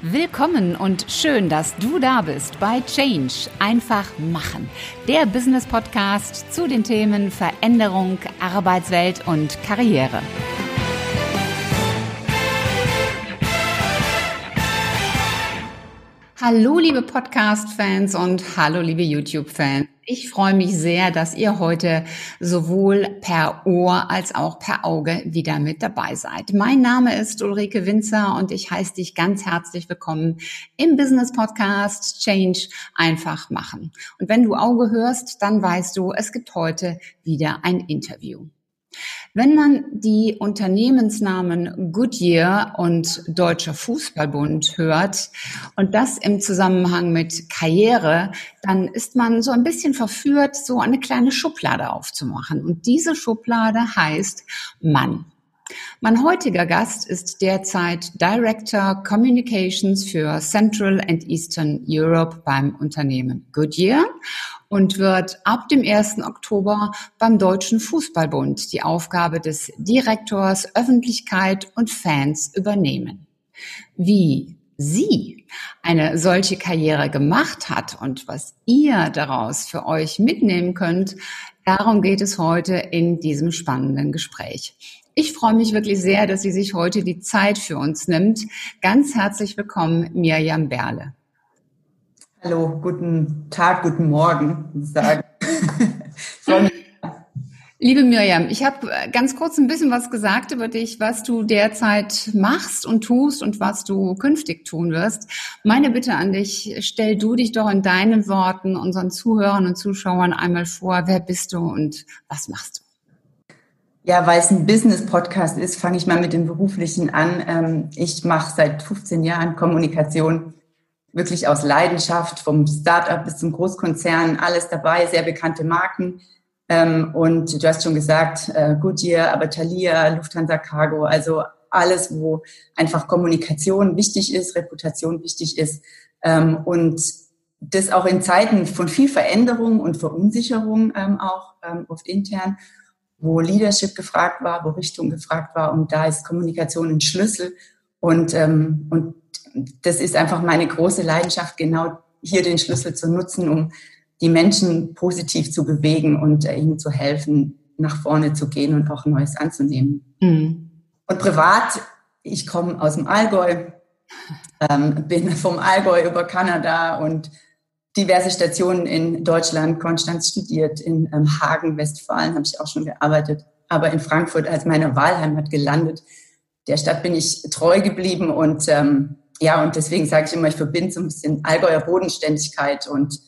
Willkommen und schön, dass du da bist bei Change. Einfach machen. Der Business Podcast zu den Themen Veränderung, Arbeitswelt und Karriere. Hallo liebe Podcast-Fans und hallo liebe YouTube-Fans. Ich freue mich sehr, dass ihr heute sowohl per Ohr als auch per Auge wieder mit dabei seid. Mein Name ist Ulrike Winzer und ich heiße dich ganz herzlich willkommen im Business Podcast Change einfach machen. Und wenn du Auge hörst, dann weißt du, es gibt heute wieder ein Interview. Wenn man die Unternehmensnamen Goodyear und Deutscher Fußballbund hört und das im Zusammenhang mit Karriere, dann ist man so ein bisschen verführt, so eine kleine Schublade aufzumachen. Und diese Schublade heißt Mann. Mein heutiger Gast ist derzeit Director Communications für Central and Eastern Europe beim Unternehmen Goodyear und wird ab dem 1. Oktober beim Deutschen Fußballbund die Aufgabe des Direktors Öffentlichkeit und Fans übernehmen. Wie sie eine solche Karriere gemacht hat und was ihr daraus für euch mitnehmen könnt, darum geht es heute in diesem spannenden Gespräch. Ich freue mich wirklich sehr, dass sie sich heute die Zeit für uns nimmt. Ganz herzlich willkommen, Mirjam Berle. Hallo, guten Tag, guten Morgen, sagen. Liebe Mirjam, ich habe ganz kurz ein bisschen was gesagt über dich, was du derzeit machst und tust und was du künftig tun wirst. Meine Bitte an dich, stell du dich doch in deinen Worten unseren Zuhörern und Zuschauern einmal vor, wer bist du und was machst du? Ja, weil es ein Business-Podcast ist, fange ich mal mit dem Beruflichen an. Ähm, ich mache seit 15 Jahren Kommunikation wirklich aus Leidenschaft, vom Startup bis zum Großkonzern, alles dabei, sehr bekannte Marken. Ähm, und du hast schon gesagt, äh, Goodyear, aber Thalia, Lufthansa Cargo, also alles, wo einfach Kommunikation wichtig ist, Reputation wichtig ist. Ähm, und das auch in Zeiten von viel Veränderung und Verunsicherung auch oft intern wo Leadership gefragt war, wo Richtung gefragt war. Und da ist Kommunikation ein Schlüssel. Und, ähm, und das ist einfach meine große Leidenschaft, genau hier den Schlüssel zu nutzen, um die Menschen positiv zu bewegen und äh, ihnen zu helfen, nach vorne zu gehen und auch Neues anzunehmen. Mhm. Und privat, ich komme aus dem Allgäu, ähm, bin vom Allgäu über Kanada und diverse Stationen in Deutschland, Konstanz studiert, in ähm, Hagen, Westfalen habe ich auch schon gearbeitet, aber in Frankfurt als meine Wahlheimat gelandet. Der Stadt bin ich treu geblieben und ähm, ja, und deswegen sage ich immer, ich verbinde so ein bisschen Allgäuer Bodenständigkeit und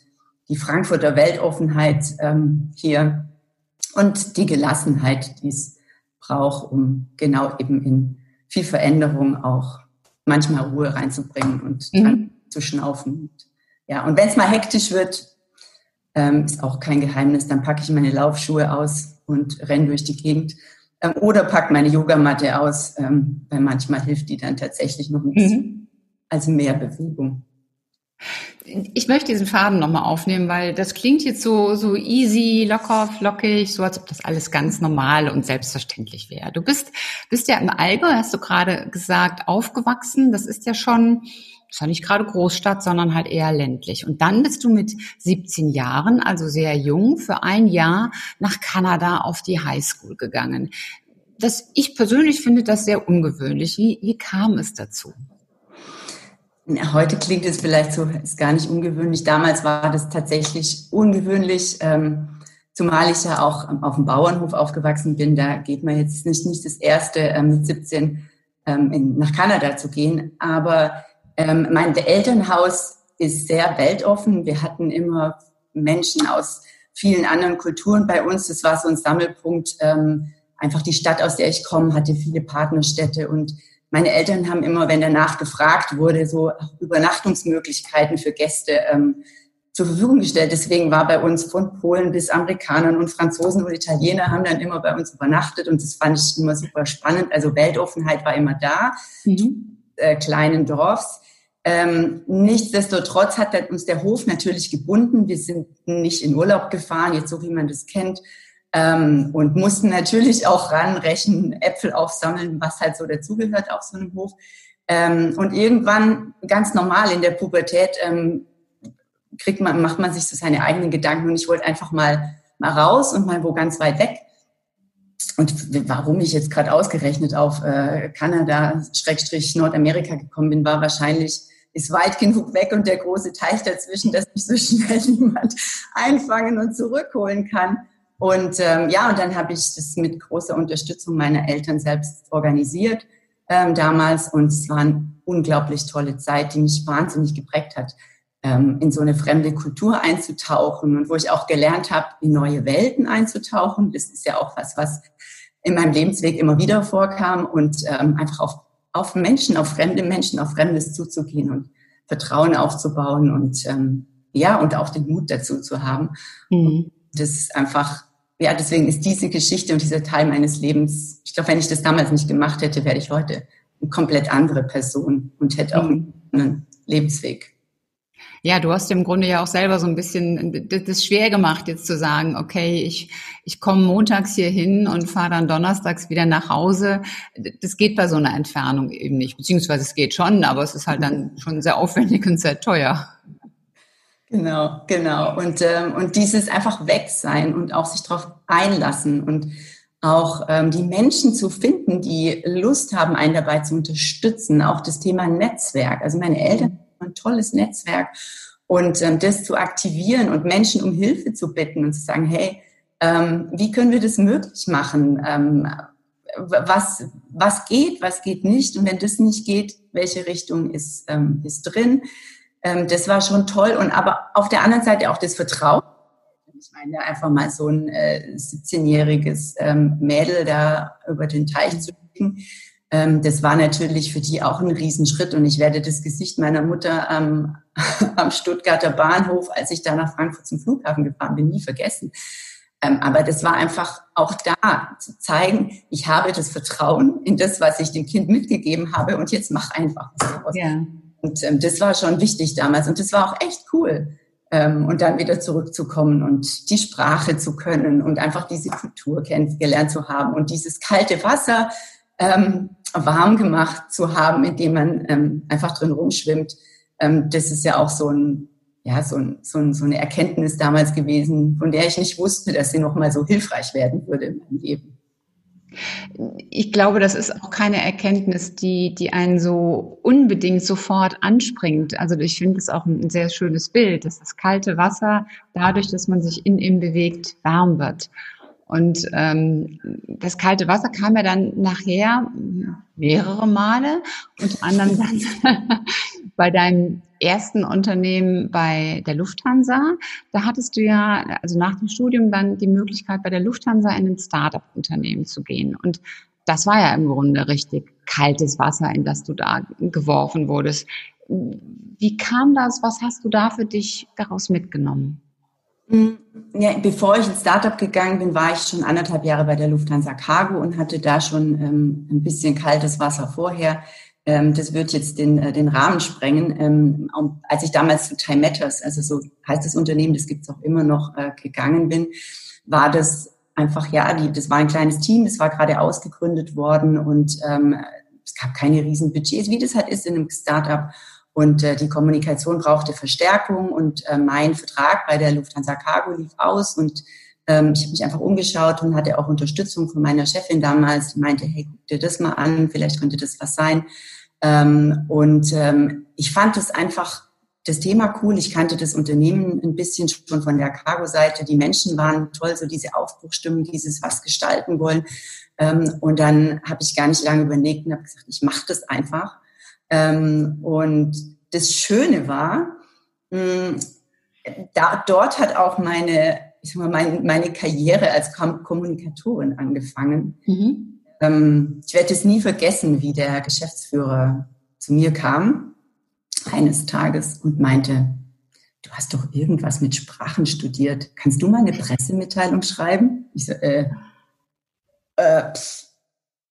die Frankfurter Weltoffenheit ähm, hier und die Gelassenheit, die es braucht, um genau eben in viel Veränderung auch manchmal Ruhe reinzubringen und mhm. zu schnaufen. Ja, und wenn es mal hektisch wird, ähm, ist auch kein Geheimnis, dann packe ich meine Laufschuhe aus und renne durch die Gegend. Ähm, oder packe meine Yogamatte aus, ähm, weil manchmal hilft die dann tatsächlich noch ein bisschen mhm. Als mehr Bewegung. Ich möchte diesen Faden nochmal aufnehmen, weil das klingt jetzt so, so easy, locker, flockig, so als ob das alles ganz normal und selbstverständlich wäre. Du bist, bist ja im Allgäu, hast du gerade gesagt, aufgewachsen. Das ist ja schon ja nicht gerade Großstadt, sondern halt eher ländlich. Und dann bist du mit 17 Jahren, also sehr jung, für ein Jahr nach Kanada auf die Highschool gegangen. Das, ich persönlich finde das sehr ungewöhnlich. Wie, wie kam es dazu? Heute klingt es vielleicht so, ist gar nicht ungewöhnlich. Damals war das tatsächlich ungewöhnlich, ähm, zumal ich ja auch auf dem Bauernhof aufgewachsen bin. Da geht man jetzt nicht, nicht das erste ähm, mit 17 ähm, in, nach Kanada zu gehen. Aber ähm, mein Elternhaus ist sehr weltoffen. Wir hatten immer Menschen aus vielen anderen Kulturen bei uns. Das war so ein Sammelpunkt. Ähm, einfach die Stadt, aus der ich komme, hatte viele Partnerstädte und meine Eltern haben immer, wenn danach gefragt wurde, so Übernachtungsmöglichkeiten für Gäste ähm, zur Verfügung gestellt. Deswegen war bei uns von Polen bis Amerikanern und Franzosen und Italiener haben dann immer bei uns übernachtet und das fand ich immer super spannend. Also Weltoffenheit war immer da, mhm. äh, kleinen Dorfs. Ähm, nichtsdestotrotz hat uns der Hof natürlich gebunden. Wir sind nicht in Urlaub gefahren, jetzt so wie man das kennt, ähm, und mussten natürlich auch ranrechnen, Äpfel aufsammeln, was halt so dazugehört auf so einem Hof. Ähm, und irgendwann ganz normal in der Pubertät ähm, kriegt man, macht man sich so seine eigenen Gedanken und ich wollte einfach mal, mal raus und mal wo ganz weit weg. Und warum ich jetzt gerade ausgerechnet auf äh, Kanada, Schrägstrich Nordamerika gekommen bin, war wahrscheinlich, ist weit genug weg und der große Teich dazwischen, dass mich so schnell niemand einfangen und zurückholen kann. Und ähm, ja, und dann habe ich das mit großer Unterstützung meiner Eltern selbst organisiert ähm, damals. Und es war eine unglaublich tolle Zeit, die mich wahnsinnig geprägt hat, ähm, in so eine fremde Kultur einzutauchen und wo ich auch gelernt habe, in neue Welten einzutauchen. Das ist ja auch was, was in meinem Lebensweg immer wieder vorkam und ähm, einfach auf, auf Menschen, auf fremde Menschen, auf Fremdes zuzugehen und Vertrauen aufzubauen und ähm, ja, und auch den Mut dazu zu haben. Mhm. Das einfach, ja, deswegen ist diese Geschichte und dieser Teil meines Lebens, ich glaube, wenn ich das damals nicht gemacht hätte, wäre ich heute eine komplett andere Person und hätte auch mhm. einen Lebensweg. Ja, du hast im Grunde ja auch selber so ein bisschen das schwer gemacht, jetzt zu sagen, okay, ich, ich komme montags hier hin und fahre dann donnerstags wieder nach Hause. Das geht bei so einer Entfernung eben nicht. Beziehungsweise es geht schon, aber es ist halt dann schon sehr aufwendig und sehr teuer. Genau, genau. Und, ähm, und dieses einfach weg sein und auch sich darauf einlassen und auch ähm, die Menschen zu finden, die Lust haben, einen dabei zu unterstützen. Auch das Thema Netzwerk. Also meine Eltern ein tolles Netzwerk. Und ähm, das zu aktivieren und Menschen um Hilfe zu bitten und zu sagen, hey, ähm, wie können wir das möglich machen? Ähm, was, was geht, was geht nicht? Und wenn das nicht geht, welche Richtung ist, ähm, ist drin? Ähm, das war schon toll. Und aber auf der anderen Seite auch das Vertrauen. Ich meine, einfach mal so ein äh, 17-jähriges ähm, Mädel da über den Teich zu schicken ähm, das war natürlich für die auch ein Riesenschritt und ich werde das Gesicht meiner Mutter ähm, am Stuttgarter Bahnhof, als ich da nach Frankfurt zum Flughafen gefahren bin, nie vergessen. Ähm, aber das war einfach auch da zu zeigen, ich habe das Vertrauen in das, was ich dem Kind mitgegeben habe und jetzt mach einfach was daraus. Ja. Und ähm, das war schon wichtig damals und das war auch echt cool. Ähm, und dann wieder zurückzukommen und die Sprache zu können und einfach diese Kultur kennengelernt zu haben und dieses kalte Wasser, ähm, warm gemacht zu haben, indem man ähm, einfach drin rumschwimmt. Ähm, das ist ja auch so ein ja, so, ein, so, ein, so eine Erkenntnis damals gewesen, von der ich nicht wusste, dass sie nochmal so hilfreich werden würde in meinem Leben. Ich glaube, das ist auch keine Erkenntnis, die, die einen so unbedingt sofort anspringt. Also ich finde es auch ein sehr schönes Bild, dass das kalte Wasser dadurch, dass man sich in ihm bewegt, warm wird. Und ähm, das kalte Wasser kam ja dann nachher mehrere Male, unter anderem dann bei deinem ersten Unternehmen bei der Lufthansa. Da hattest du ja, also nach dem Studium dann die Möglichkeit, bei der Lufthansa in ein Startup-Unternehmen zu gehen. Und das war ja im Grunde richtig kaltes Wasser, in das du da geworfen wurdest. Wie kam das? Was hast du da für dich daraus mitgenommen? Ja, bevor ich ins Startup gegangen bin, war ich schon anderthalb Jahre bei der Lufthansa Cargo und hatte da schon ähm, ein bisschen kaltes Wasser vorher. Ähm, das wird jetzt den, äh, den Rahmen sprengen. Ähm, als ich damals zu Time Matters, also so heißt das Unternehmen, das gibt's auch immer noch, äh, gegangen bin, war das einfach, ja, die, das war ein kleines Team, das war gerade ausgegründet worden und ähm, es gab keine riesen Budgets, wie das halt ist in einem Startup. Und äh, die Kommunikation brauchte Verstärkung und äh, mein Vertrag bei der Lufthansa Cargo lief aus und ähm, ich habe mich einfach umgeschaut und hatte auch Unterstützung von meiner Chefin damals, die meinte, hey, guck dir das mal an, vielleicht könnte das was sein. Ähm, und ähm, ich fand es einfach das Thema cool. Ich kannte das Unternehmen ein bisschen schon von der Cargo-Seite. Die Menschen waren toll, so diese Aufbruchstimmung, dieses was gestalten wollen. Ähm, und dann habe ich gar nicht lange überlegt und habe gesagt, ich mache das einfach. Ähm, und das Schöne war, mh, da, dort hat auch meine, ich sag mal, meine, meine Karriere als Kom Kommunikatorin angefangen. Mhm. Ähm, ich werde es nie vergessen, wie der Geschäftsführer zu mir kam eines Tages und meinte, du hast doch irgendwas mit Sprachen studiert. Kannst du mal eine Pressemitteilung schreiben? Ich so, äh, äh, pff,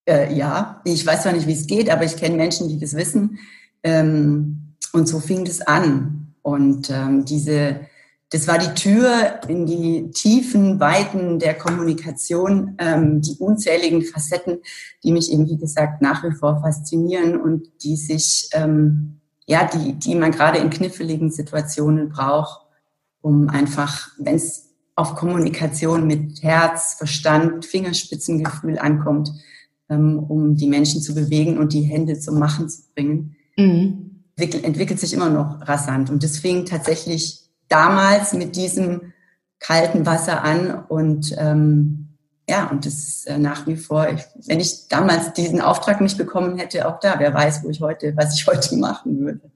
äh, ja, ich weiß zwar nicht, wie es geht, aber ich kenne Menschen, die das wissen. Ähm, und so fing das an. Und ähm, diese, das war die Tür in die tiefen Weiten der Kommunikation, ähm, die unzähligen Facetten, die mich eben, wie gesagt, nach wie vor faszinieren und die sich ähm, ja, die, die man gerade in kniffligen Situationen braucht, um einfach, wenn es auf Kommunikation mit Herz, Verstand, Fingerspitzengefühl ankommt, um die Menschen zu bewegen und die Hände zum Machen zu bringen, mhm. entwickelt, entwickelt sich immer noch rasant. Und das fing tatsächlich damals mit diesem kalten Wasser an und ähm, ja, und das ist äh, nach wie vor, ich, wenn ich damals diesen Auftrag nicht bekommen hätte, auch da, wer weiß, wo ich heute, was ich heute machen würde.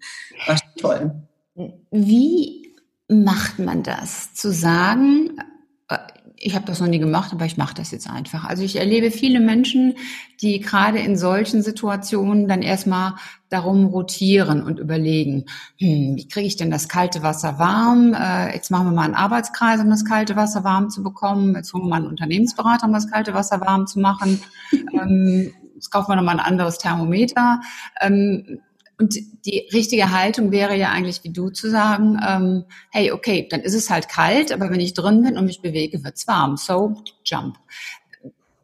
War schon toll. Wie macht man das? Zu sagen, äh, ich habe das noch nie gemacht, aber ich mache das jetzt einfach. Also ich erlebe viele Menschen, die gerade in solchen Situationen dann erstmal darum rotieren und überlegen, hm, wie kriege ich denn das kalte Wasser warm? Äh, jetzt machen wir mal einen Arbeitskreis, um das kalte Wasser warm zu bekommen. Jetzt holen wir mal einen Unternehmensberater, um das kalte Wasser warm zu machen. Ähm, jetzt kaufen wir nochmal ein anderes Thermometer. Ähm, und die richtige Haltung wäre ja eigentlich, wie du zu sagen, ähm, hey, okay, dann ist es halt kalt, aber wenn ich drin bin und mich bewege, wird's warm. So, jump.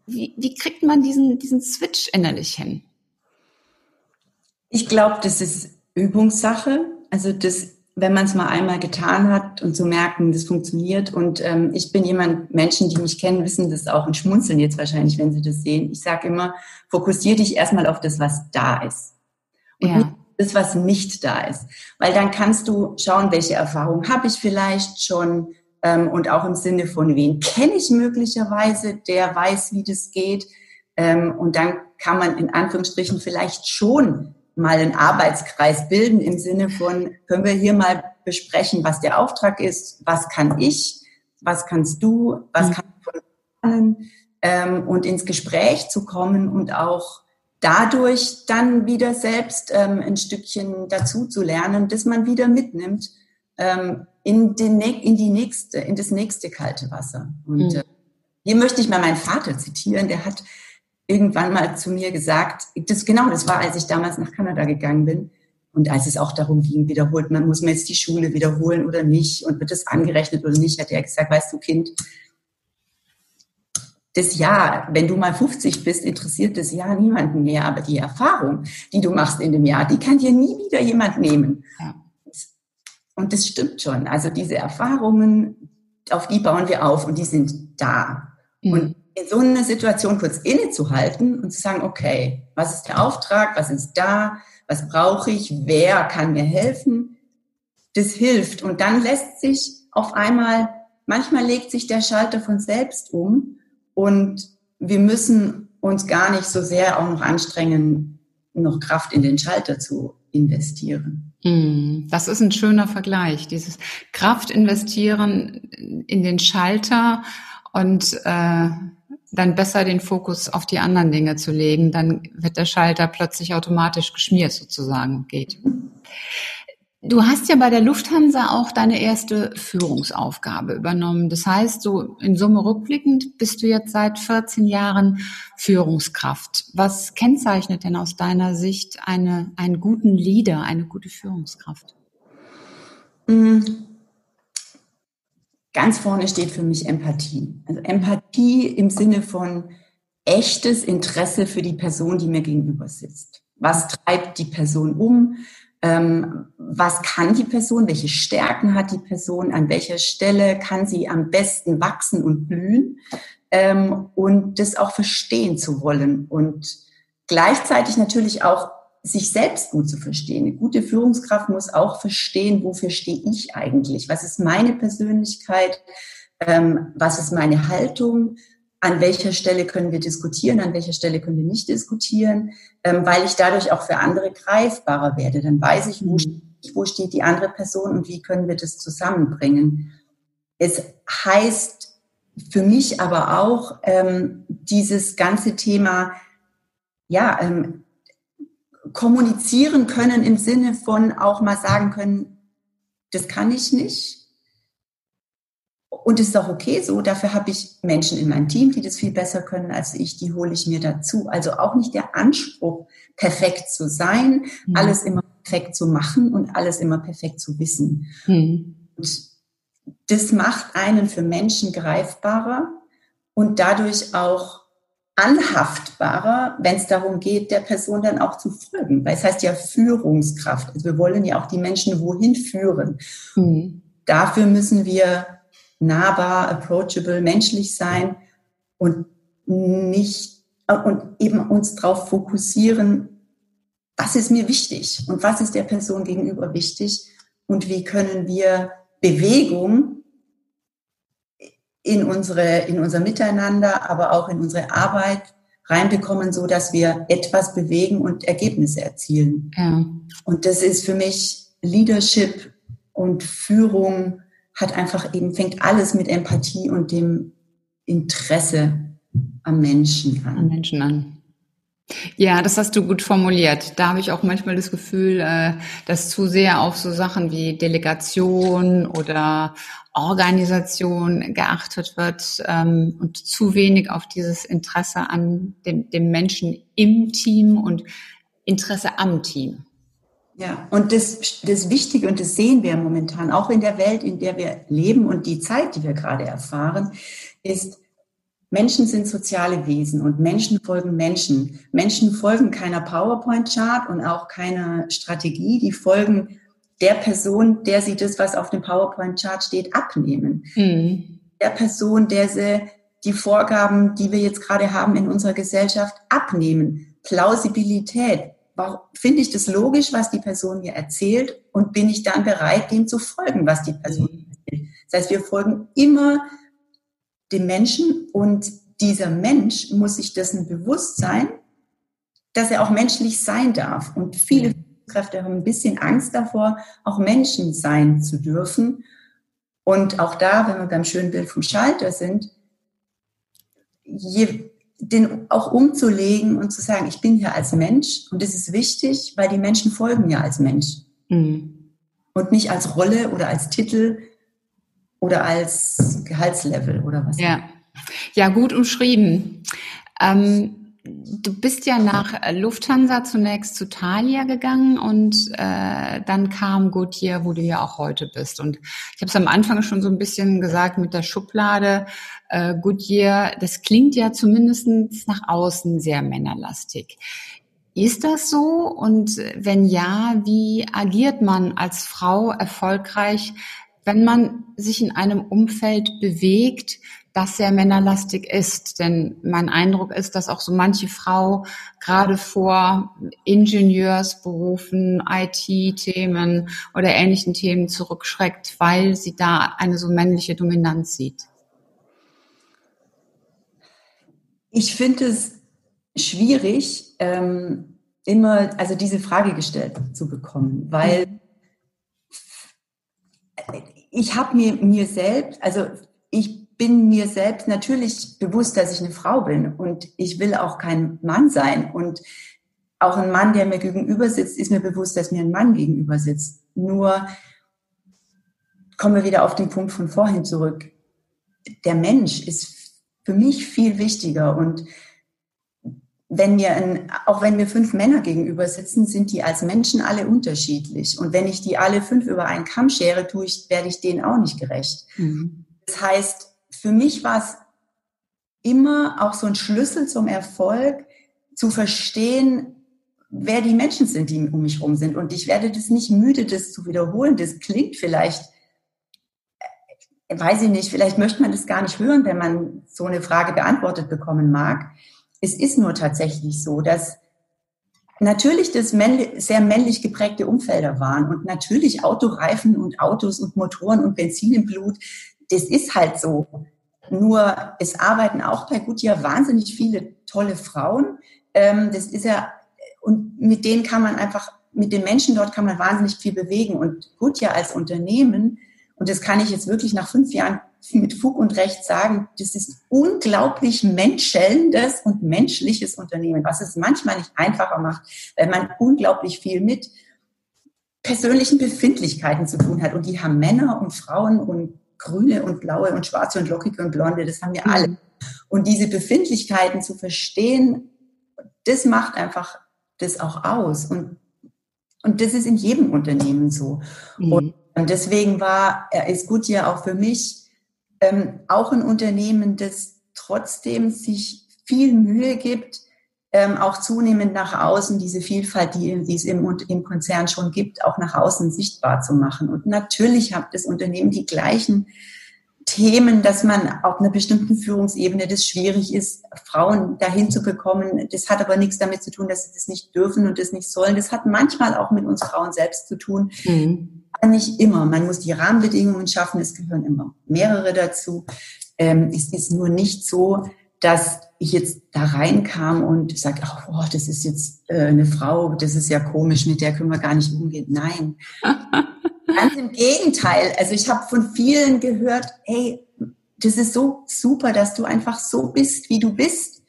Wie, wie kriegt man diesen, diesen Switch innerlich hin? Ich glaube, das ist Übungssache. Also das, wenn man es mal einmal getan hat und zu merken, das funktioniert. Und ähm, ich bin jemand, Menschen, die mich kennen, wissen das auch und schmunzeln jetzt wahrscheinlich, wenn sie das sehen. Ich sage immer, fokussier dich erstmal auf das, was da ist. Und ja. nicht das, was nicht da ist. Weil dann kannst du schauen, welche Erfahrungen habe ich vielleicht schon ähm, und auch im Sinne von wen kenne ich möglicherweise, der weiß, wie das geht. Ähm, und dann kann man in Anführungsstrichen vielleicht schon mal einen Arbeitskreis bilden im Sinne von, können wir hier mal besprechen, was der Auftrag ist, was kann ich, was kannst du, was mhm. kann ich von lernen ähm, und ins Gespräch zu kommen und auch dadurch dann wieder selbst ähm, ein Stückchen dazu zu lernen, das man wieder mitnimmt ähm, in, den, in die nächste, in das nächste kalte Wasser. Und mhm. äh, hier möchte ich mal meinen Vater zitieren, der hat irgendwann mal zu mir gesagt, das genau, das war, als ich damals nach Kanada gegangen bin. Und als es auch darum ging, wiederholt man, muss man jetzt die Schule wiederholen oder nicht und wird das angerechnet oder nicht, hat er gesagt, weißt du, Kind, das Jahr, wenn du mal 50 bist, interessiert das Jahr niemanden mehr, aber die Erfahrung, die du machst in dem Jahr, die kann dir nie wieder jemand nehmen. Ja. Und das stimmt schon. Also diese Erfahrungen, auf die bauen wir auf und die sind da. Mhm. Und in so einer Situation kurz innezuhalten und zu sagen, okay, was ist der Auftrag, was ist da, was brauche ich, wer kann mir helfen, das hilft. Und dann lässt sich auf einmal, manchmal legt sich der Schalter von selbst um und wir müssen uns gar nicht so sehr auch noch anstrengen, noch Kraft in den Schalter zu investieren. Hm, das ist ein schöner Vergleich, dieses Kraft investieren in den Schalter und äh, dann besser den Fokus auf die anderen Dinge zu legen, dann wird der Schalter plötzlich automatisch geschmiert sozusagen geht. Du hast ja bei der Lufthansa auch deine erste Führungsaufgabe übernommen. Das heißt, so in Summe rückblickend bist du jetzt seit 14 Jahren Führungskraft. Was kennzeichnet denn aus deiner Sicht eine, einen guten Leader, eine gute Führungskraft? Mm. Ganz vorne steht für mich Empathie. Also Empathie im Sinne von echtes Interesse für die Person, die mir gegenüber sitzt. Was treibt die Person um? Ähm, was kann die Person, welche Stärken hat die Person, an welcher Stelle kann sie am besten wachsen und blühen? Ähm, und das auch verstehen zu wollen und gleichzeitig natürlich auch sich selbst gut zu verstehen. Eine gute Führungskraft muss auch verstehen, wofür stehe ich eigentlich, was ist meine Persönlichkeit, ähm, was ist meine Haltung, an welcher Stelle können wir diskutieren, an welcher Stelle können wir nicht diskutieren, ähm, weil ich dadurch auch für andere greifbarer werde. Dann weiß ich, wo, mhm. wo steht die andere Person und wie können wir das zusammenbringen. Es heißt für mich aber auch ähm, dieses ganze Thema, ja, ähm, kommunizieren können im Sinne von auch mal sagen können, das kann ich nicht und es ist auch okay so. Dafür habe ich Menschen in meinem Team, die das viel besser können als ich. Die hole ich mir dazu. Also auch nicht der Anspruch, perfekt zu sein, mhm. alles immer perfekt zu machen und alles immer perfekt zu wissen. Mhm. Und das macht einen für Menschen greifbarer und dadurch auch anhaftbarer, wenn es darum geht, der Person dann auch zu folgen. Weil es heißt ja Führungskraft. Also wir wollen ja auch die Menschen wohin führen. Mhm. Dafür müssen wir nahbar, approachable, menschlich sein und nicht und eben uns darauf fokussieren, was ist mir wichtig und was ist der Person gegenüber wichtig und wie können wir Bewegung in unsere, in unser Miteinander, aber auch in unsere Arbeit reinbekommen, so dass wir etwas bewegen und Ergebnisse erzielen. Ja. Und das ist für mich Leadership und Führung hat einfach eben, fängt alles mit Empathie und dem Interesse am Menschen an. Am Menschen an. Ja, das hast du gut formuliert. Da habe ich auch manchmal das Gefühl, äh, dass zu sehr auf so Sachen wie Delegation oder Organisation geachtet wird ähm, und zu wenig auf dieses Interesse an dem, dem Menschen im Team und Interesse am Team. Ja, und das, das Wichtige, und das sehen wir momentan auch in der Welt, in der wir leben und die Zeit, die wir gerade erfahren, ist, Menschen sind soziale Wesen und Menschen folgen Menschen. Menschen folgen keiner PowerPoint-Chart und auch keiner Strategie. Die folgen der Person, der sie das, was auf dem PowerPoint-Chart steht, abnehmen. Mhm. Der Person, der sie die Vorgaben, die wir jetzt gerade haben in unserer Gesellschaft, abnehmen. Plausibilität. Finde ich das logisch, was die Person mir erzählt und bin ich dann bereit, dem zu folgen, was die Person mhm. erzählt? Das heißt, wir folgen immer dem Menschen und dieser Mensch muss sich dessen bewusst sein, dass er auch menschlich sein darf. Und viele Kräfte haben ein bisschen Angst davor, auch Menschen sein zu dürfen. Und auch da, wenn wir beim schönen Bild vom Schalter sind, je, den auch umzulegen und zu sagen, ich bin hier als Mensch und das ist wichtig, weil die Menschen folgen mir als Mensch. Mhm. Und nicht als Rolle oder als Titel oder als Gehaltslevel oder was. Ja, ja gut umschrieben. Ähm, du bist ja nach Lufthansa zunächst zu Thalia gegangen und äh, dann kam Goodyear, wo du ja auch heute bist. Und ich habe es am Anfang schon so ein bisschen gesagt mit der Schublade. Äh, Goodyear, das klingt ja zumindest nach außen sehr männerlastig. Ist das so? Und wenn ja, wie agiert man als Frau erfolgreich, wenn man sich in einem Umfeld bewegt, das sehr männerlastig ist. Denn mein Eindruck ist, dass auch so manche Frau gerade vor Ingenieursberufen, IT-Themen oder ähnlichen Themen zurückschreckt, weil sie da eine so männliche Dominanz sieht. Ich finde es schwierig, ähm, immer, also diese Frage gestellt zu bekommen, weil ich habe mir, mir selbst, also ich bin mir selbst natürlich bewusst, dass ich eine Frau bin und ich will auch kein Mann sein. Und auch ein Mann, der mir gegenüber sitzt, ist mir bewusst, dass mir ein Mann gegenüber sitzt. Nur kommen wir wieder auf den Punkt von vorhin zurück. Der Mensch ist für mich viel wichtiger und wenn mir ein, auch wenn mir fünf Männer gegenüber sitzen, sind die als Menschen alle unterschiedlich. Und wenn ich die alle fünf über einen Kamm schere, tue ich, werde ich denen auch nicht gerecht. Mhm. Das heißt, für mich war es immer auch so ein Schlüssel zum Erfolg, zu verstehen, wer die Menschen sind, die um mich herum sind. Und ich werde das nicht müde, das zu wiederholen. Das klingt vielleicht, äh, weiß ich nicht, vielleicht möchte man das gar nicht hören, wenn man so eine Frage beantwortet bekommen mag es ist nur tatsächlich so, dass natürlich das sehr männlich geprägte Umfelder waren und natürlich Autoreifen und Autos und Motoren und Benzin im Blut, das ist halt so. Nur es arbeiten auch bei Goodyear wahnsinnig viele tolle Frauen. Ähm, das ist ja, und mit denen kann man einfach, mit den Menschen dort kann man wahnsinnig viel bewegen. Und Goodyear als Unternehmen, und das kann ich jetzt wirklich nach fünf Jahren mit Fug und Recht sagen, das ist unglaublich menschelndes und menschliches Unternehmen, was es manchmal nicht einfacher macht, weil man unglaublich viel mit persönlichen Befindlichkeiten zu tun hat. Und die haben Männer und Frauen und Grüne und Blaue und Schwarze und Lockige und Blonde, das haben wir alle. Mhm. Und diese Befindlichkeiten zu verstehen, das macht einfach das auch aus. Und, und das ist in jedem Unternehmen so. Mhm. Und, und deswegen war, er ist gut ja auch für mich ähm, auch ein Unternehmen, das trotzdem sich viel Mühe gibt, ähm, auch zunehmend nach außen diese Vielfalt, die, die es im, im Konzern schon gibt, auch nach außen sichtbar zu machen. Und natürlich hat das Unternehmen die gleichen Themen, dass man auf einer bestimmten Führungsebene das schwierig ist, Frauen dahin zu bekommen. Das hat aber nichts damit zu tun, dass sie das nicht dürfen und das nicht sollen. Das hat manchmal auch mit uns Frauen selbst zu tun. Mhm. Aber nicht immer. Man muss die Rahmenbedingungen schaffen. Es gehören immer mehrere dazu. Ähm, es ist nur nicht so, dass ich jetzt da reinkam und sage, ach, oh, das ist jetzt äh, eine Frau, das ist ja komisch, mit der können wir gar nicht umgehen. Nein. Ganz im Gegenteil. Also ich habe von vielen gehört, hey, das ist so super, dass du einfach so bist, wie du bist.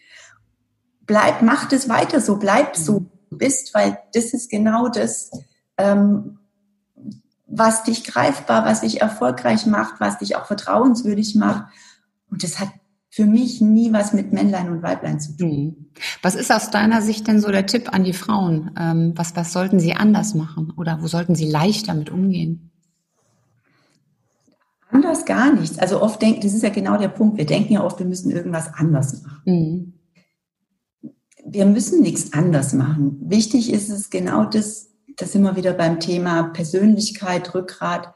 Bleib, mach das weiter so, bleib so, wie du bist, weil das ist genau das, ähm, was dich greifbar, was dich erfolgreich macht, was dich auch vertrauenswürdig macht. Und das hat für mich nie was mit Männlein und Weiblein zu tun. Mhm. Was ist aus deiner Sicht denn so der Tipp an die Frauen? Ähm, was, was sollten sie anders machen oder wo sollten sie leichter mit umgehen? Anders gar nichts. Also oft denkt, das ist ja genau der Punkt. Wir denken ja oft, wir müssen irgendwas anders machen. Mhm. Wir müssen nichts anders machen. Wichtig ist es genau das, das immer wieder beim Thema Persönlichkeit, Rückgrat,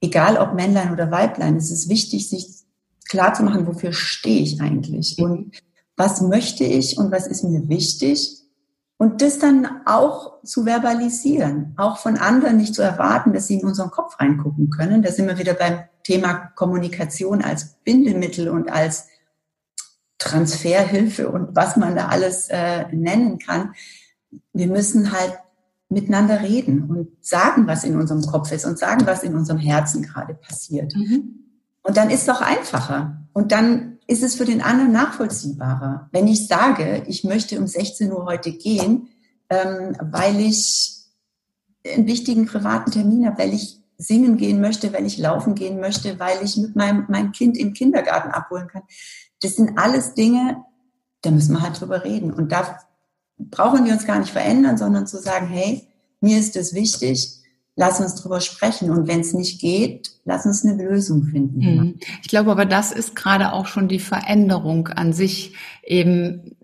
egal ob Männlein oder Weiblein. Es ist wichtig, sich klar zu machen, wofür stehe ich eigentlich und was möchte ich und was ist mir wichtig und das dann auch zu verbalisieren, auch von anderen nicht zu erwarten, dass sie in unseren Kopf reingucken können. Da sind wir wieder beim Thema Kommunikation als Bindemittel und als Transferhilfe und was man da alles äh, nennen kann. Wir müssen halt miteinander reden und sagen, was in unserem Kopf ist und sagen, was in unserem Herzen gerade passiert. Mhm. Und dann ist es auch einfacher. Und dann ist es für den anderen nachvollziehbarer. Wenn ich sage, ich möchte um 16 Uhr heute gehen, ähm, weil ich einen wichtigen privaten Termin habe, weil ich singen gehen möchte, weil ich laufen gehen möchte, weil ich mit meinem mein Kind im Kindergarten abholen kann. Das sind alles Dinge, da müssen wir halt drüber reden. Und da brauchen wir uns gar nicht verändern, sondern zu sagen, hey, mir ist das wichtig, lass uns drüber sprechen. Und wenn es nicht geht, lass uns eine Lösung finden. Mhm. Ich glaube aber, das ist gerade auch schon die Veränderung an sich, eben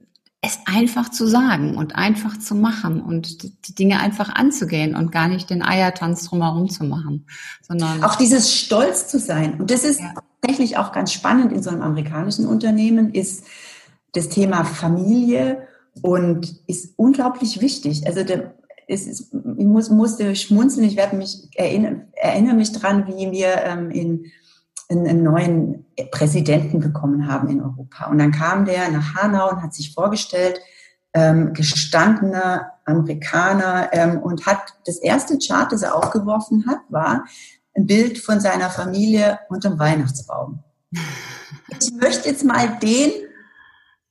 es einfach zu sagen und einfach zu machen und die Dinge einfach anzugehen und gar nicht den Eiertanz drumherum zu machen, sondern auch dieses Stolz zu sein. Und das ist ja. tatsächlich auch ganz spannend in so einem amerikanischen Unternehmen ist das Thema Familie und ist unglaublich wichtig. Also der, es ist, ich muss, musste schmunzeln, ich werde mich erinnern, erinnere mich dran, wie wir ähm, in, in, einen neuen Präsidenten bekommen haben in Europa. Und dann kam der nach Hanau und hat sich vorgestellt, ähm, gestandener Amerikaner ähm, und hat das erste Chart, das er aufgeworfen hat, war ein Bild von seiner Familie unterm Weihnachtsbaum. Ich möchte jetzt mal den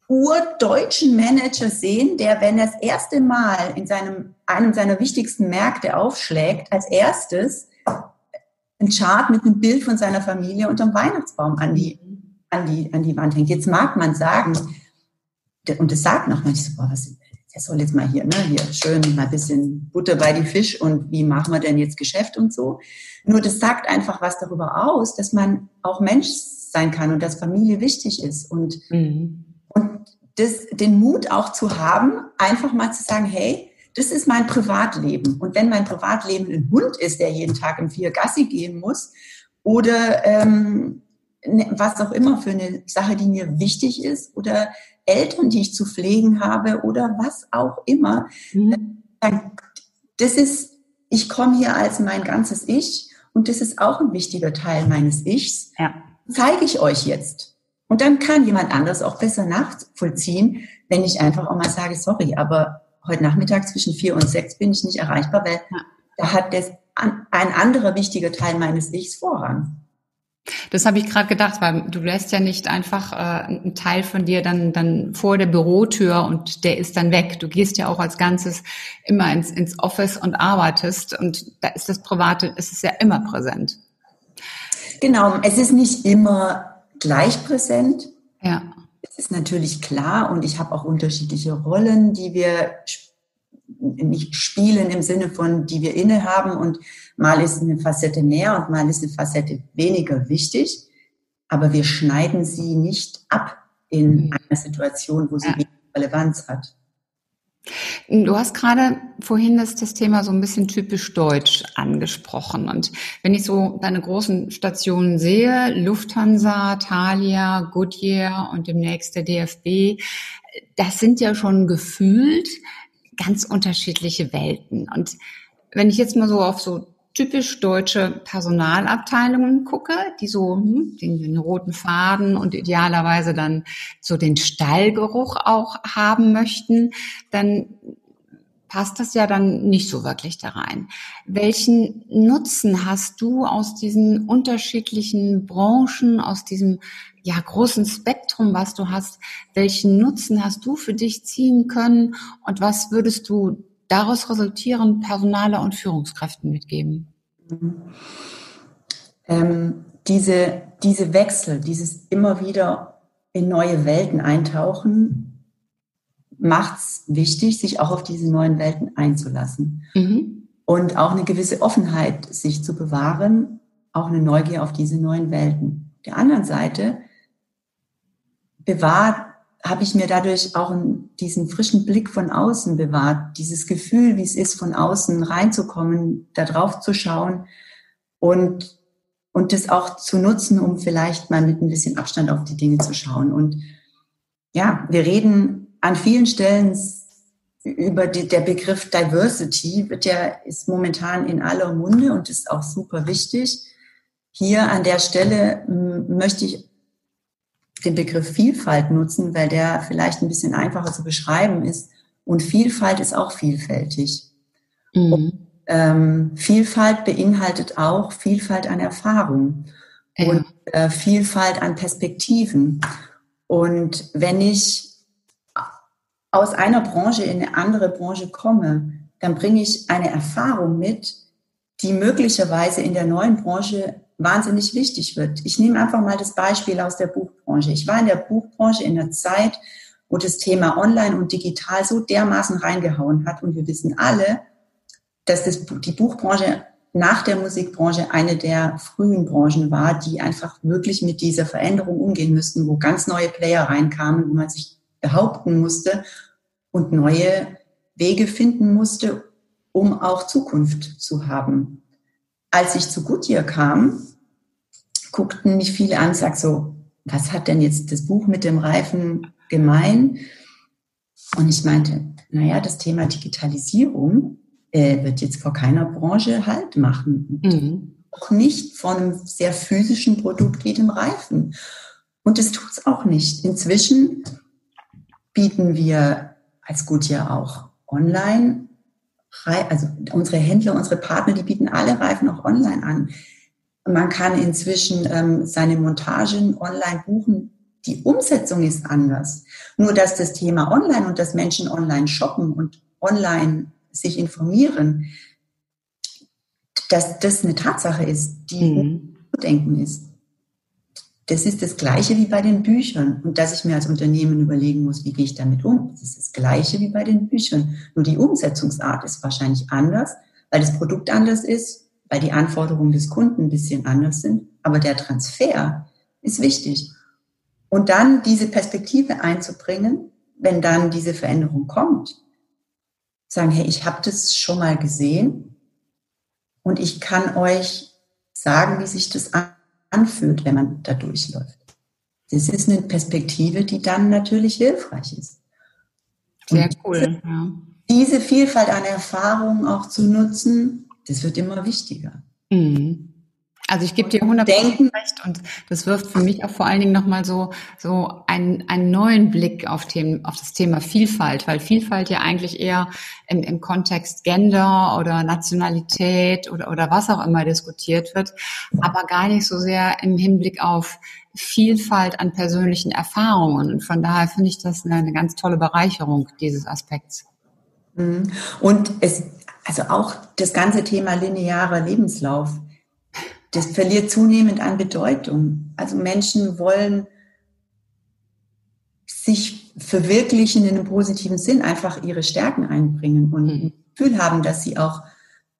urdeutschen Manager sehen, der, wenn er das erste Mal in seinem, einem seiner wichtigsten Märkte aufschlägt, als erstes ein Chart mit einem Bild von seiner Familie unterm Weihnachtsbaum an die, an die, an die Wand hängt. Jetzt mag man sagen, und das sagt noch manche so, boah, was, der soll jetzt mal hier, ne, hier schön mal ein bisschen Butter bei die Fisch und wie machen wir denn jetzt Geschäft und so. Nur das sagt einfach was darüber aus, dass man auch Mensch sein kann und dass Familie wichtig ist und mhm und das, den Mut auch zu haben, einfach mal zu sagen, hey, das ist mein Privatleben. Und wenn mein Privatleben ein Hund ist, der jeden Tag im Vier Gassi gehen muss, oder ähm, ne, was auch immer für eine Sache, die mir wichtig ist, oder Eltern, die ich zu pflegen habe, oder was auch immer, mhm. das ist, ich komme hier als mein ganzes Ich und das ist auch ein wichtiger Teil meines Ichs. Ja. Zeige ich euch jetzt. Und dann kann jemand anderes auch besser nachvollziehen, wenn ich einfach auch mal sage, sorry, aber heute Nachmittag zwischen vier und sechs bin ich nicht erreichbar, weil da hat das ein anderer wichtiger Teil meines Ichs Vorrang. Das habe ich gerade gedacht, weil du lässt ja nicht einfach äh, einen Teil von dir dann dann vor der Bürotür und der ist dann weg. Du gehst ja auch als Ganzes immer ins, ins Office und arbeitest und da ist das Private, es ist ja immer präsent. Genau, es ist nicht immer gleich präsent. Ja. Es ist natürlich klar und ich habe auch unterschiedliche Rollen, die wir nicht spielen im Sinne von, die wir innehaben und mal ist eine Facette mehr und mal ist eine Facette weniger wichtig, aber wir schneiden sie nicht ab in mhm. einer Situation, wo sie ja. Relevanz hat. Du hast gerade vorhin das, das Thema so ein bisschen typisch deutsch angesprochen. Und wenn ich so deine großen Stationen sehe, Lufthansa, Thalia, Goodyear und demnächst der DFB, das sind ja schon gefühlt ganz unterschiedliche Welten. Und wenn ich jetzt mal so auf so typisch deutsche Personalabteilungen gucke, die so hm, den, den, roten Faden und idealerweise dann so den Stallgeruch auch haben möchten, dann passt das ja dann nicht so wirklich da rein. Welchen Nutzen hast du aus diesen unterschiedlichen Branchen, aus diesem ja großen Spektrum, was du hast? Welchen Nutzen hast du für dich ziehen können und was würdest du daraus resultieren Personaler und Führungskräften mitgeben? Ähm, diese, diese Wechsel, dieses immer wieder in neue Welten eintauchen, macht es wichtig, sich auch auf diese neuen Welten einzulassen. Mhm. Und auch eine gewisse Offenheit sich zu bewahren, auch eine Neugier auf diese neuen Welten. Der anderen Seite bewahrt habe ich mir dadurch auch diesen frischen Blick von außen bewahrt, dieses Gefühl, wie es ist, von außen reinzukommen, da drauf zu schauen und, und das auch zu nutzen, um vielleicht mal mit ein bisschen Abstand auf die Dinge zu schauen. Und ja, wir reden an vielen Stellen über die, der Begriff Diversity, wird ja, ist momentan in aller Munde und ist auch super wichtig. Hier an der Stelle möchte ich den Begriff Vielfalt nutzen, weil der vielleicht ein bisschen einfacher zu beschreiben ist. Und Vielfalt ist auch vielfältig. Mhm. Und, ähm, Vielfalt beinhaltet auch Vielfalt an Erfahrung ja. und äh, Vielfalt an Perspektiven. Und wenn ich aus einer Branche in eine andere Branche komme, dann bringe ich eine Erfahrung mit, die möglicherweise in der neuen Branche wahnsinnig wichtig wird. Ich nehme einfach mal das Beispiel aus der Buchbranche. Ich war in der Buchbranche in der Zeit, wo das Thema Online und Digital so dermaßen reingehauen hat. Und wir wissen alle, dass das, die Buchbranche nach der Musikbranche eine der frühen Branchen war, die einfach wirklich mit dieser Veränderung umgehen müssten, wo ganz neue Player reinkamen, wo man sich behaupten musste und neue Wege finden musste, um auch Zukunft zu haben. Als ich zu Goodyear kam, guckten mich viele an und sagten so, was hat denn jetzt das Buch mit dem Reifen gemein? Und ich meinte, naja, das Thema Digitalisierung äh, wird jetzt vor keiner Branche Halt machen. Mhm. Auch nicht von einem sehr physischen Produkt wie dem Reifen. Und es tut es auch nicht. Inzwischen bieten wir als Goodyear auch online, also unsere Händler, unsere Partner, die bieten alle Reifen auch online an. Man kann inzwischen ähm, seine Montagen online buchen. Die Umsetzung ist anders. Nur dass das Thema online und dass Menschen online shoppen und online sich informieren, dass das eine Tatsache ist, die mhm. zu denken ist. Das ist das Gleiche wie bei den Büchern. Und dass ich mir als Unternehmen überlegen muss, wie gehe ich damit um. Das ist das Gleiche wie bei den Büchern. Nur die Umsetzungsart ist wahrscheinlich anders, weil das Produkt anders ist, weil die Anforderungen des Kunden ein bisschen anders sind. Aber der Transfer ist wichtig. Und dann diese Perspektive einzubringen, wenn dann diese Veränderung kommt. Sagen, hey, ich habe das schon mal gesehen und ich kann euch sagen, wie sich das anfühlt, wenn man da durchläuft. Das ist eine Perspektive, die dann natürlich hilfreich ist. Sehr cool. Ja. Diese Vielfalt an Erfahrungen auch zu nutzen, das wird immer wichtiger. Mhm. Also ich gebe dir 100% recht und das wirft für mich auch vor allen Dingen nochmal so, so einen, einen neuen Blick auf, Themen, auf das Thema Vielfalt, weil Vielfalt ja eigentlich eher im, im Kontext Gender oder Nationalität oder, oder was auch immer diskutiert wird, aber gar nicht so sehr im Hinblick auf Vielfalt an persönlichen Erfahrungen. Und von daher finde ich das eine, eine ganz tolle Bereicherung dieses Aspekts. Mhm. Und es, also auch das ganze Thema linearer Lebenslauf, das verliert zunehmend an Bedeutung. Also Menschen wollen sich verwirklichen in einem positiven Sinn, einfach ihre Stärken einbringen und ein Gefühl haben, dass sie auch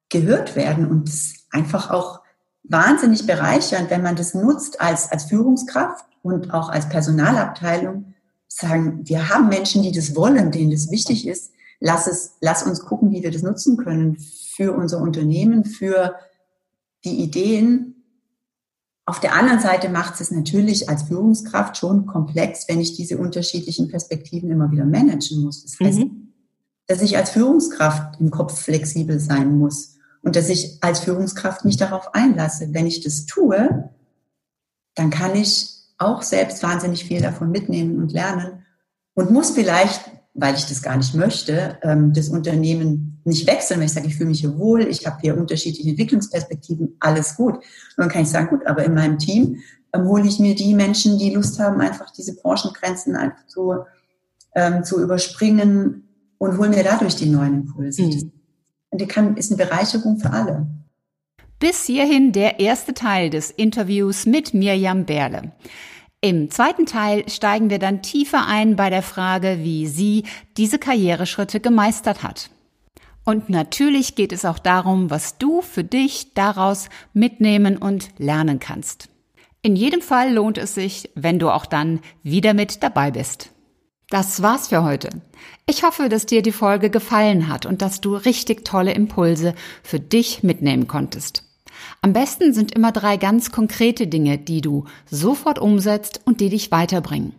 gehört werden und es einfach auch wahnsinnig bereichernd, wenn man das nutzt als, als Führungskraft und auch als Personalabteilung, sagen, wir haben Menschen, die das wollen, denen das wichtig ist. Lass es, lass uns gucken, wie wir das nutzen können für unser Unternehmen, für die Ideen. Auf der anderen Seite macht es natürlich als Führungskraft schon komplex, wenn ich diese unterschiedlichen Perspektiven immer wieder managen muss. Das heißt, mhm. dass ich als Führungskraft im Kopf flexibel sein muss und dass ich als Führungskraft mich darauf einlasse. Wenn ich das tue, dann kann ich auch selbst wahnsinnig viel davon mitnehmen und lernen und muss vielleicht, weil ich das gar nicht möchte, ähm, das Unternehmen nicht wechseln, wenn ich sage, ich fühle mich hier wohl, ich habe hier unterschiedliche Entwicklungsperspektiven, alles gut. Und dann kann ich sagen, gut, aber in meinem Team ähm, hole ich mir die Menschen, die Lust haben, einfach diese Branchengrenzen einfach zu, ähm, zu überspringen und hole mir dadurch die neuen Impulse. Mhm. Und die kann, ist eine Bereicherung für alle. Bis hierhin der erste Teil des Interviews mit Mirjam Berle. Im zweiten Teil steigen wir dann tiefer ein bei der Frage, wie sie diese Karriereschritte gemeistert hat. Und natürlich geht es auch darum, was du für dich daraus mitnehmen und lernen kannst. In jedem Fall lohnt es sich, wenn du auch dann wieder mit dabei bist. Das war's für heute. Ich hoffe, dass dir die Folge gefallen hat und dass du richtig tolle Impulse für dich mitnehmen konntest. Am besten sind immer drei ganz konkrete Dinge, die du sofort umsetzt und die dich weiterbringen.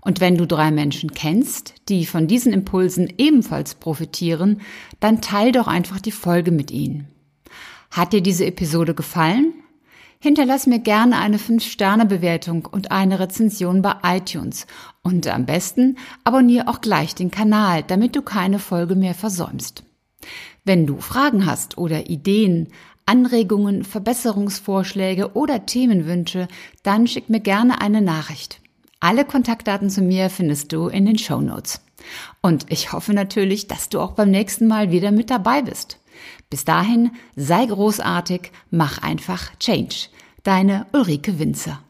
Und wenn du drei Menschen kennst, die von diesen Impulsen ebenfalls profitieren, dann teil doch einfach die Folge mit ihnen. Hat dir diese Episode gefallen? Hinterlass mir gerne eine 5-Sterne-Bewertung und eine Rezension bei iTunes. Und am besten abonniere auch gleich den Kanal, damit du keine Folge mehr versäumst. Wenn du Fragen hast oder Ideen, Anregungen, Verbesserungsvorschläge oder Themenwünsche, dann schick mir gerne eine Nachricht. Alle Kontaktdaten zu mir findest du in den Show Notes. Und ich hoffe natürlich, dass du auch beim nächsten Mal wieder mit dabei bist. Bis dahin, sei großartig, mach einfach Change. Deine Ulrike Winzer.